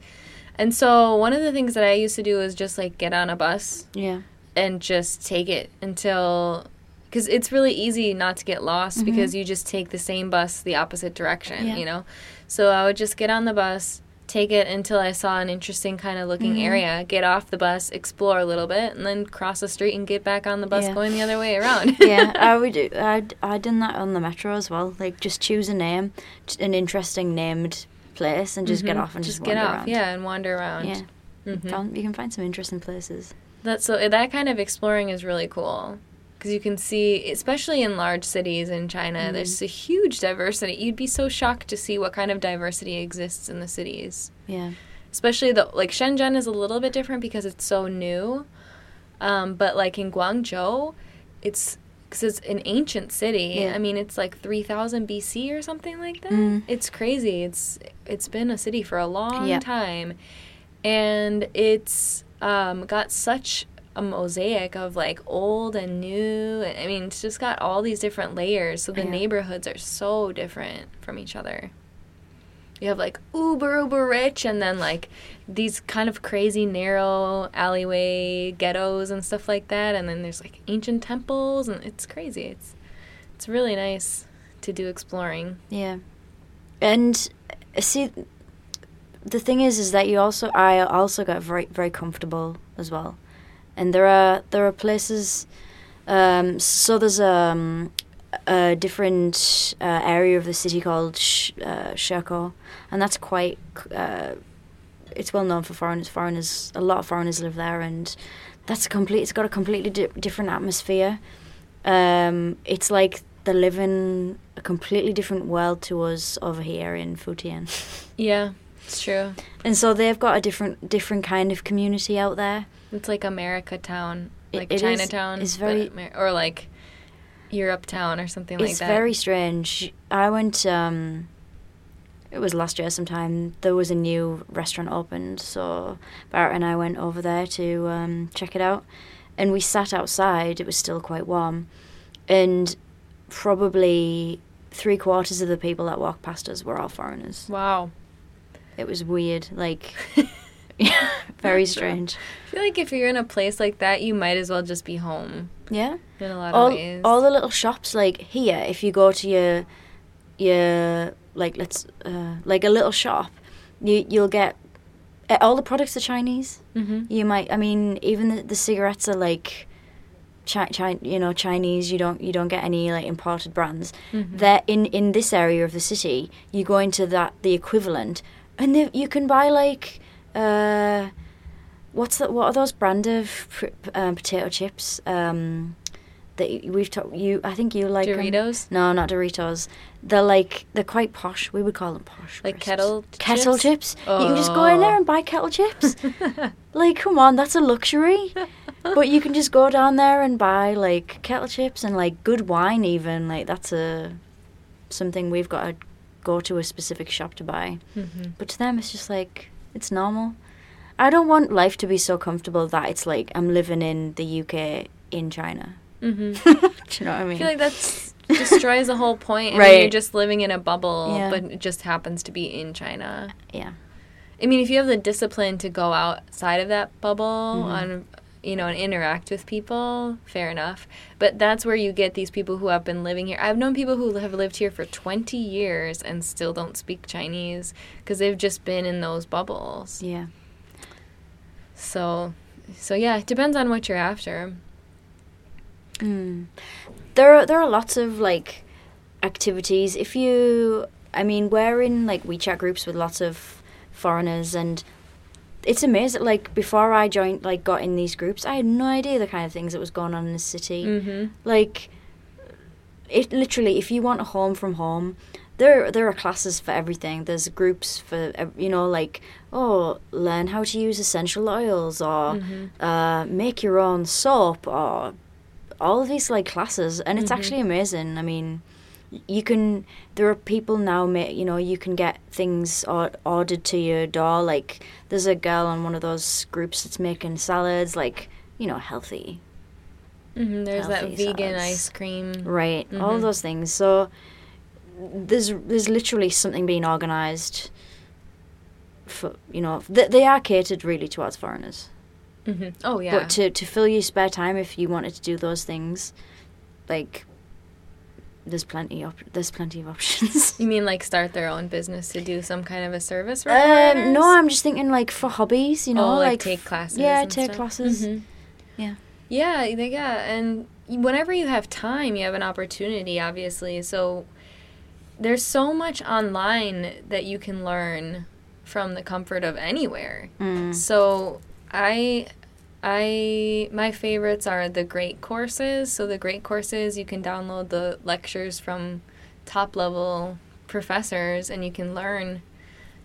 And so one of the things that I used to do is just like get on a bus yeah, and just take it until because it's really easy not to get lost because you just take the same bus the opposite direction Mm-hmm. Yeah. you know so i would just get on the bus take it until i saw an interesting kind of looking Mm-hmm. area get off the bus explore a little bit and then cross the street and get back on the bus Yeah. going the other way around [laughs] yeah. [laughs] I would. do- I'd I done that on the metro as well. Like just choose a name, an interesting named place, and just get Mhm. off and just, get wander off around. yeah and wander around Yeah. Mhm. Found, you can find some interesting places. That's so that kind of exploring is really cool because you can see, especially in large cities in China, Mm-hmm. there's a huge diversity. You'd be so shocked to see what kind of diversity exists in the cities. Yeah. Especially the like Shenzhen is a little bit different because it's so new, um, but like in Guangzhou, it's because it's an ancient city. Yeah. I mean, it's like three thousand BC or something like that. Mm. It's crazy. It's it's been a city for a long Yeah. time, and it's um, got such a mosaic of like old and new. I mean, it's just got all these different layers. So the Yeah. neighborhoods are so different from each other. You have like uber uber rich, and then like these kind of crazy narrow alleyway ghettos and stuff like that. And then there's like ancient temples, and it's crazy. It's it's really nice to do exploring. Yeah, and uh, see, the thing is, is that you also I also got very very comfortable as well, and there are there are places. Um, so there's um, a different uh, area of the city called Sh- uh, and that's quite. Uh, it's well known for foreigners. Foreigners, a lot of foreigners live there, and that's a complete. It's got a completely di- different atmosphere. Um, it's like they live in a completely different world to us over here in Futian, Yeah, it's true. and so they've got a different different kind of community out there. It's like America Town, It- like it is- Chinatown, it's very- Amer- or like Europe Town or something like it's very strange. I went. Um, it was last year sometime. There was a new restaurant opened, so Barrett and I went over there to um, check it out, and we sat outside. It was still quite warm, and probably three quarters of the people that walked past us were all foreigners. wow. It was weird, like [laughs] [laughs] very strange. I feel like if you're in a place like that, you might as well just be home Yeah. in a lot all, of ways. all the little shops like here if you go to your your like let's uh, like a little shop you you'll get uh, all the products are chinese hmm you might i mean even the, the cigarettes are like chi- chi- you know chinese you don't you don't get any like imported brands Mhm. there in in this area of the city you go into that the equivalent and the, you can buy like uh what's that what are those brand of pr- um, potato chips um that we've talked you i think you like Doritos, no not doritos. They're like they're quite posh. We would call them posh like crisps. kettle kettle chips. chips, you can just go in there Oh. and buy kettle chips. [laughs] Like come on that's a luxury. But you can just go down there and buy like kettle chips and like good wine even. Like that's a something we've got to go to a specific shop to buy Mhm. but to them it's just like it's normal i don't want life to be so comfortable that it's like i'm living in the uk in china Mhm. [laughs] do you know what i mean? I feel like that destroys the whole point. I Right. mean, you're just living in a bubble, Yeah. but it just happens to be in China. yeah I mean, if you have the discipline to go outside of that bubble Mhm. on, you know, and interact with people, fair enough. But that's where you get these people who have been living here. I've known people who have lived here for 20 years and still don't speak Chinese because they've just been in those bubbles. yeah So, so yeah, it depends on what you're after. Mm. There are there are lots of like activities. If you, I mean, we're in like WeChat groups with lots of foreigners, and it's amazing. Like before I joined, like got in these groups, I had no idea the kind of things that was going on in the city. Mm-hmm. Like, it literally, if you want a home from home, there there are classes for everything. There's groups for you know like oh learn how to use essential oils or Mhm. uh, make your own soap or all of these like classes, and it's Mhm. actually amazing. I mean. You can. There are people now. You know, you can get things ordered to your door. Like, there's a girl on one of those groups that's making salads, like you know, healthy, hmm There's that vegan salads. ice cream. right all Mhm. of those things so there's there's literally something being organized for you know they, they are catered really towards foreigners hmm Oh yeah. but to to fill your spare time if you wanted to do those things like there's plenty op- there's plenty of options you mean like start their own business to do some kind of a service? um no i'm just thinking like for hobbies you know oh, like, like take classes. yeah take stuff? classes Mhm. Yeah. Yeah, they- yeah, and whenever you have time, you have an opportunity. Obviously, so there's so much online that you can learn from the comfort of anywhere. Mm. So I I my favorites are the great courses. So the great courses you can download the lectures from top level professors and you can learn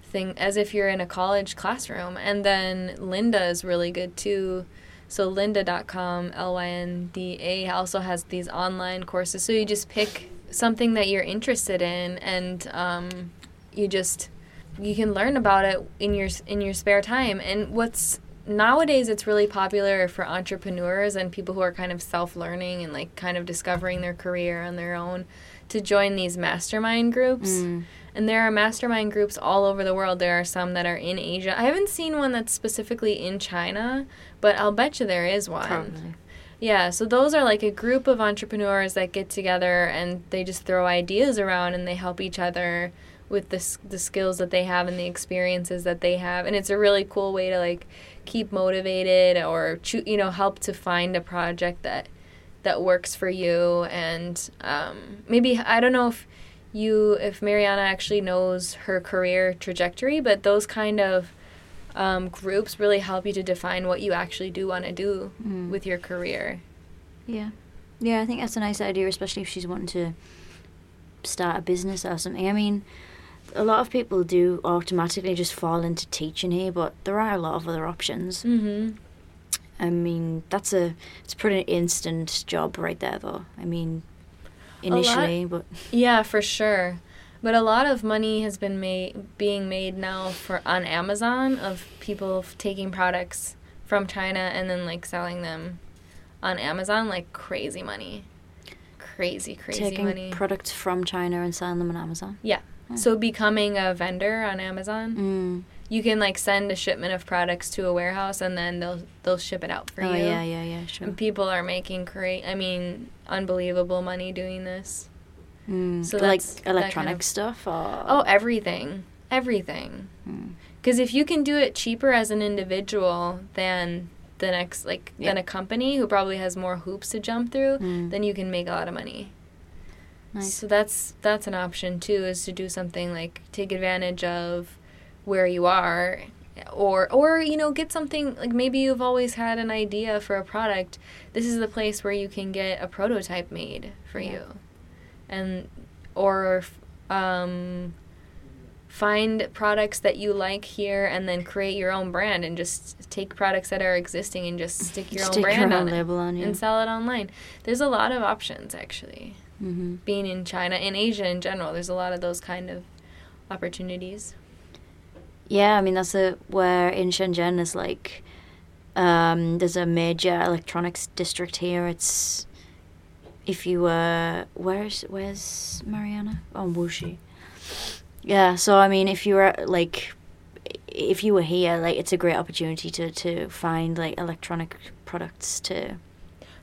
thing as if you're in a college classroom. And then Lynda is really good too. So lynda.com, L Y N D A also has these online courses. So you just pick something that you're interested in and um, you just you can learn about it in your in your spare time. And what's nowadays it's really popular for entrepreneurs and people who are kind of self-learning and like kind of discovering their career on their own to join these mastermind groups. Mm. And there are mastermind groups all over the world. There are some that are in Asia. I haven't seen one that's specifically in China, but I'll bet you there is one. Probably. Yeah, so those are like a group of entrepreneurs that get together and they just throw ideas around and they help each other with the, the skills that they have and the experiences that they have. And it's a really cool way to like keep motivated or choo- you know help to find a project that that works for you and um, maybe I don't know if you if Mariana actually knows her career trajectory, but those kind of um, groups really help you to define what you actually do want to do Mm. with your career. Yeah. Yeah, I think that's a nice idea, especially if she's wanting to start a business or something. I mean, a lot of people do automatically just fall into teaching here, but there are a lot of other options. Mm-hmm. I mean, that's a it's a pretty instant job right there, though. I mean, A lot- initially, but Yeah, for sure. But a lot of money has been made being made now for on Amazon of people f- taking products from China and then like selling them on Amazon like crazy money. Crazy crazy taking money. products from China and selling them on Amazon. yeah. So becoming a vendor on Amazon, Mm. you can like send a shipment of products to a warehouse and then they'll they'll ship it out for you. oh you. yeah, yeah, yeah, sure. And people are making great I mean unbelievable money doing this. Mm. so like that kind electronic of- stuff or Oh, everything. Everything. Mm. Because if you can do it cheaper as an individual than the next, like, than a company who probably has more hoops to jump through, Mm. then you can make a lot of money. Nice. So that's that's an option too, is to do something like take advantage of where you are, or or you know get something like maybe you've always had an idea for a product. This is the place where you can get a prototype made for Yeah. you, and or um, find products that you like here and then create your own brand and just take products that are existing and just stick your Stick own brand your on own it label on you. and sell it online. There's a lot of options actually hmm being in China, in Asia in general, there's a lot of those kind of opportunities. Yeah, I mean that's a where in Shenzhen is like um, there's a major electronics district here. It's if you were where's where's Mariana? Oh, Wuxi. Yeah, so I mean if you were like if you were here, like it's a great opportunity to to find like electronic products to.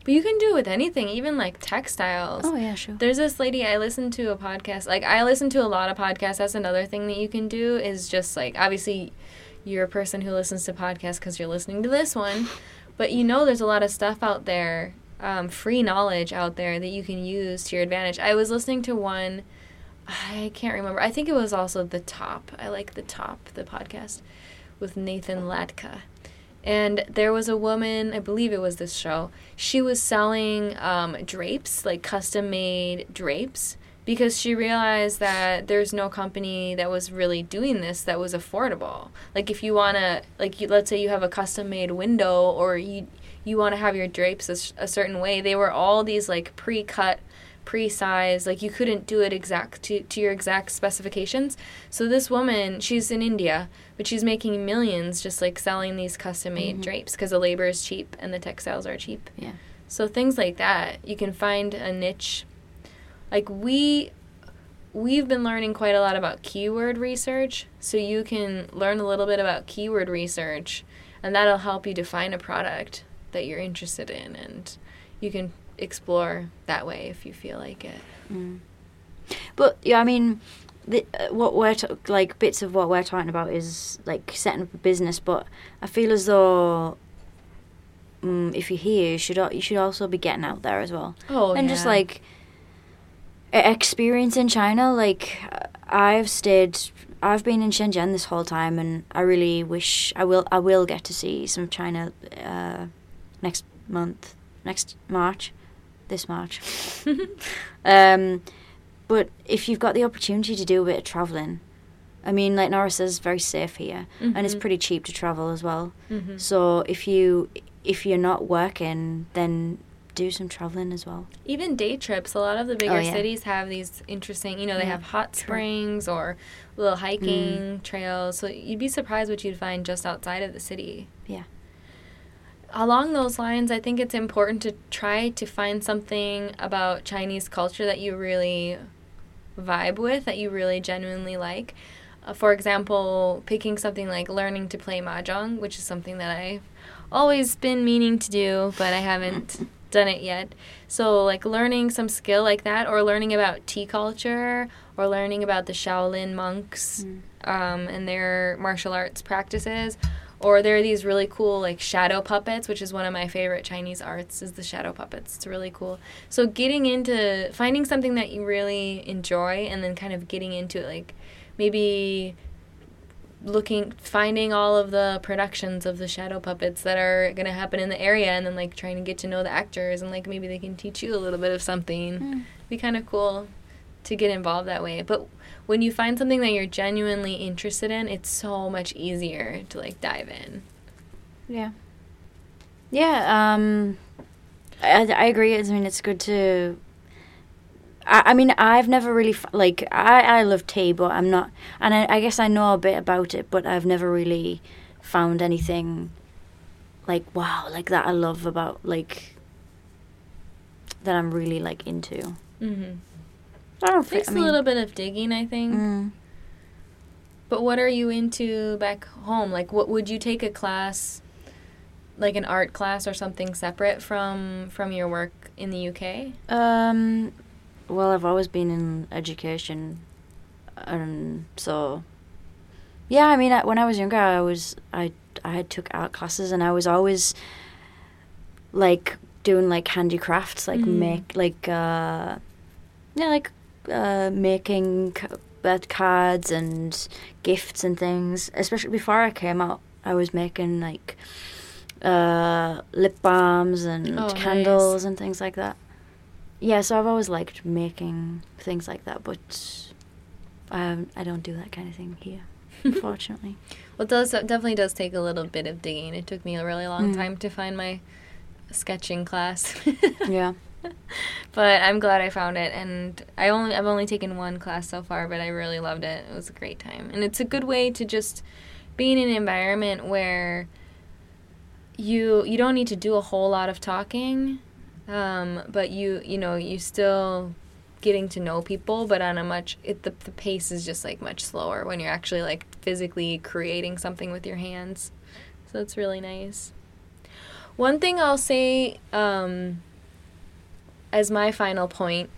But you can do it with anything, even like textiles. Oh yeah, sure. There's this lady I listened to a podcast. Like I listen to a lot of podcasts. That's another thing that you can do is just like obviously you're a person who listens to podcasts because you're listening to this one, but you know there's a lot of stuff out there, um, free knowledge out there that you can use to your advantage. I was listening to one. I can't remember. I think it was also the top. I like the top, the podcast with Nathan Latka. And there was a woman, I believe it was this show. She was selling um, drapes, like custom made drapes, because she realized that there's no company that was really doing this that was affordable. Like if you want to, like you, let's say you have a custom made window or you you want to have your drapes a certain way, they were all these like pre cut pre-sized like you couldn't do it exact to, to your exact specifications so this woman she's in india but she's making millions just like selling these custom made drapes because the labor is cheap and the textiles are cheap Yeah. so things like that you can find a niche like we we've been learning quite a lot about keyword research so you can learn a little bit about keyword research and that'll help you define a product that you're interested in and you can explore that way if you feel like it Mm. But yeah, I mean, the, uh, what we're t- like bits of what we're talking about is like setting up a business. But I feel as though um, if you're here, you should al- you should also be getting out there as well, oh and just like experience in China. Like I've stayed. I've been in Shenzhen this whole time, and I really wish I will. I will get to see some China uh, next month, next March, this March. [laughs] Um, but if you've got the opportunity to do a bit of traveling, I mean, like Nora says, very safe here, and it's Mhm. pretty cheap to travel as well. Mhm. So if you if you're not working, then do some traveling as well. even day trips a lot of the bigger Oh, yeah. cities have these interesting you know they Yeah, have hot springs or little hiking trails so you'd be surprised what you'd find just outside of the city Yeah. Along those lines, I think it's important to try to find something about Chinese culture that you really vibe with, that you really genuinely like. Uh, for example, picking something like learning to play mahjong, which is something that I've always been meaning to do, but I haven't [laughs] done it yet. So, like learning some skill like that, or learning about tea culture, or learning about the Shaolin monks Mm. um, and their martial arts practices. Or there are these really cool like shadow puppets, which is one of my favorite Chinese arts is the shadow puppets. It's really cool. So getting into finding something that you really enjoy and then kind of getting into it like maybe looking finding all of the productions of the shadow puppets that are going to happen in the area and then like trying to get to know the actors and like maybe they can teach you a little bit of something Mm. be kind of cool to get involved that way but when you find something that you're genuinely interested in it's so much easier to like dive in Yeah. Yeah, um, I, I agree. I mean, it's good to. I, I mean, I've never really f- like I I love tea, but I'm not, and I, I guess I know a bit about it, but I've never really found anything like wow, like that I love about like that I'm really like into. mm-hmm. I don't takes. I a mean, little bit of digging i think mm, but what are you into back home like what would you take a class like an art class or something separate from from your work in the uk Um, well, I've always been in education, and so yeah. I mean, I, when I was younger, I was I I had took art classes, and I was always like doing like handicrafts, like Mhm. make like uh yeah, like uh making bird cards and gifts and things. Especially before I came out, I was making like uh lip balms and Oh, candles nice. and things like that. Yeah, so I've always liked making things like that, but um, I don't do that kind of thing here, [laughs] unfortunately. Well, it does it definitely does take a little bit of digging. It took me a really long Mm. time to find my sketching class. [laughs] yeah. [laughs] but I'm glad I found it, and I only I've only taken one class so far, but I really loved it. It was a great time, and it's a good way to just be in an environment where you you don't need to do a whole lot of talking, um, but you you know you still getting to know people, but on a much it, the the pace is just like much slower when you're actually like physically creating something with your hands. So it's really nice. One thing I'll say um, as my final point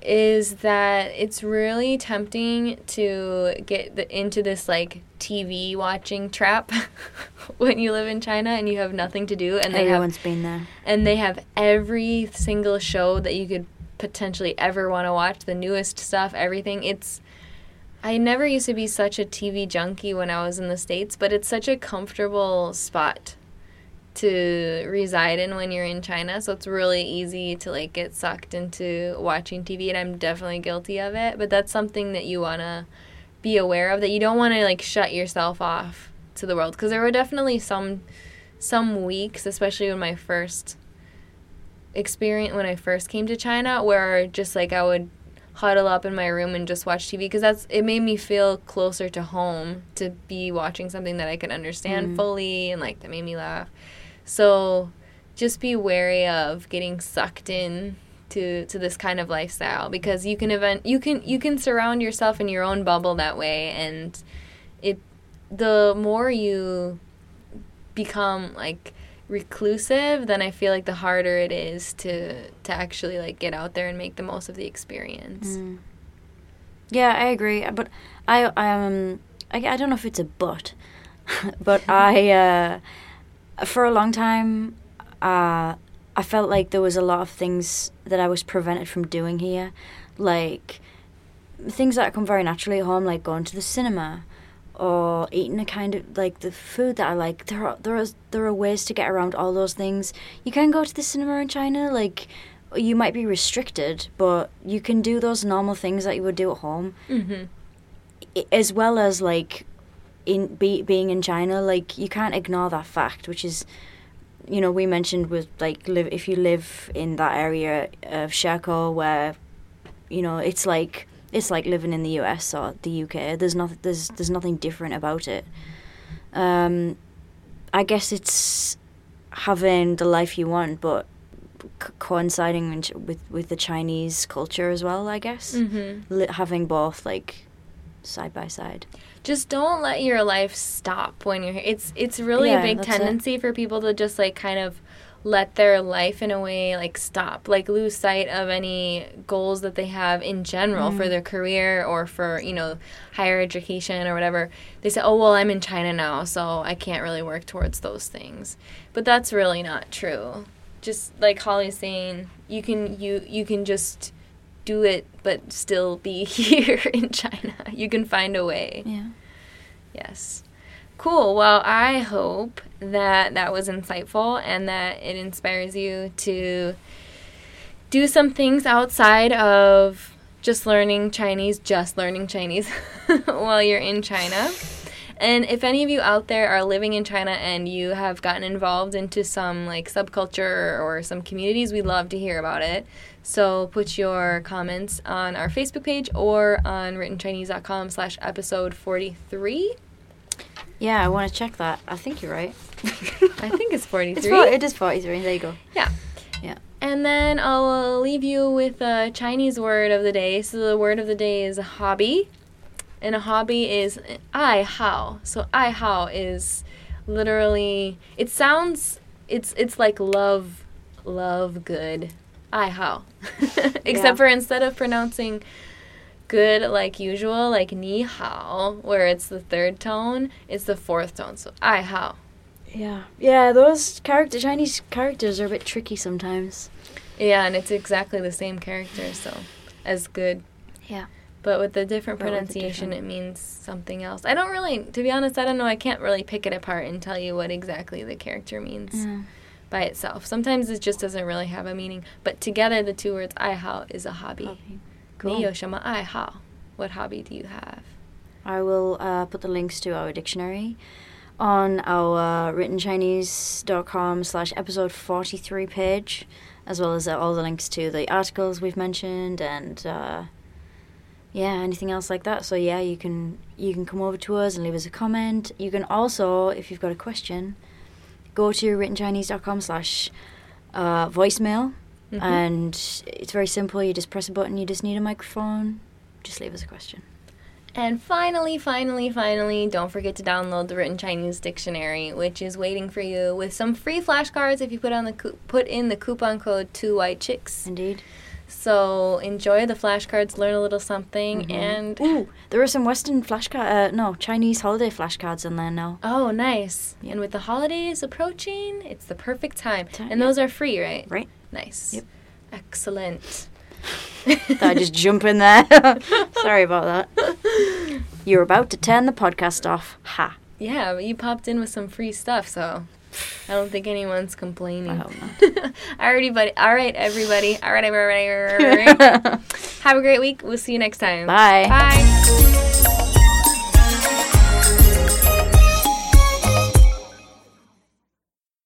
is that it's really tempting to get the, into this like TV watching trap [laughs] when you live in China and you have nothing to do and they have Everyone's been there. and they have every single show that you could potentially ever want to watch the newest stuff everything it's i never used to be such a tv junkie when i was in the states but it's such a comfortable spot to reside in when you're in china so it's really easy to like get sucked into watching tv and i'm definitely guilty of it but that's something that you want to be aware of that you don't want to like shut yourself off to the world because there were definitely some some weeks especially when my first experience when I first came to China where just like I would huddle up in my room and just watch TV because that's it made me feel closer to home to be watching something that I could understand Mm. fully and like that made me laugh. So just be wary of getting sucked in to to this kind of lifestyle because you can event you can you can surround yourself in your own bubble that way and it the more you become like reclusive then i feel like the harder it is to to actually like get out there and make the most of the experience Mm. Yeah, I agree. But I um I, I don't know if it's a but, [laughs] but I uh, for a long time uh, I felt like there was a lot of things that I was prevented from doing here, like things that come very naturally at home, like going to the cinema or eating a kind of like the food that I like. There are there are there are ways to get around all those things. You can go to the cinema in China, like you might be restricted, but you can do those normal things that you would do at home, mm-hmm. As well as like in be, being in China. Like you can't ignore that fact, which is, you know, we mentioned with like live if you live in that area of Shekou where, you know, it's like it's like living in the US or the UK. There's nothing there's there's nothing different about it. Um, I guess it's having the life you want, but c- coinciding with with the Chinese culture as well. I guess Mm-hmm. Li- having both like side by side. Just don't let your life stop when you're here. It's it's really Yeah, a big that's it. tendency for people to just like kind of let their life in a way like stop, like lose sight of any goals that they have in general Mm. for their career or for, you know, higher education or whatever. They say, "Oh, well, I'm in China now, so I can't really work towards those things." But that's really not true. Just like Holly's saying, you can you you can just do it but still be [laughs] here in China. You can find a way. Yeah. Yes. Cool. Well, I hope that that was insightful and that it inspires you to do some things outside of just learning Chinese, just learning Chinese [laughs] while you're in China. And if any of you out there are living in China and you have gotten involved into some like subculture or some communities, we'd love to hear about it. So put your comments on our Facebook page or on writtenchinese.com slash episode 43. Yeah, I want to check that. I think you're right. [laughs] I think it's 43. It's for, it is 43. There you go. Yeah. Yeah. And then I'll leave you with a Chinese word of the day. So the word of the day is hobby. And a hobby is ai hao. So ai hao is literally it sounds it's it's like love love good. Ai how. [laughs] Except Yeah. for instead of pronouncing good like usual, like ni hao, where it's the third tone, it's the fourth tone. So I how. Yeah. Yeah, those character Chinese characters are a bit tricky sometimes. Yeah, and it's exactly the same character, so as good. Yeah. But with the different But pronunciation, different- it means something else. I don't really, to be honest, I don't know. I can't really pick it apart and tell you what exactly the character means Yeah by itself. Sometimes it just doesn't really have a meaning. But together, the two words "ai hao" is a hobby. Hobby. 你 Cool. 有什么爱好? What hobby do you have? I will uh, put the links to our dictionary on our writtenchinese.com slash episode 43 page, as well as uh, all the links to the articles we've mentioned and uh, yeah, anything else like that. So yeah, you can you can come over to us and leave us a comment. You can also, if you've got a question, go to writtenchinese.com slash uh, voicemail. Mhm. And it's very simple. You just press a button. You just need a microphone. Just leave us a question. And finally, finally, finally, don't forget to download the Written Chinese Dictionary, which is waiting for you with some free flashcards if you put on the put in the coupon code Two White Chicks. Indeed. So enjoy the flashcards, learn a little something, Mhm. and Ooh, there are some Western flashcard, uh, no, Chinese holiday flashcards in there now. oh, nice! Yeah. And with the holidays approaching, it's the perfect time. Time, and yeah. those are free, right? Right. Nice. Yep. Excellent. [laughs] I just jump in there? [laughs] Sorry about that. [laughs] You're about to turn the podcast off. Ha. Yeah, but you popped in with some free stuff, so I don't think anyone's complaining. I hope not. [laughs] Alrighty, buddy. All right, everybody. All right, everybody. [laughs] Have a great week. We'll see you next time. Bye. Bye.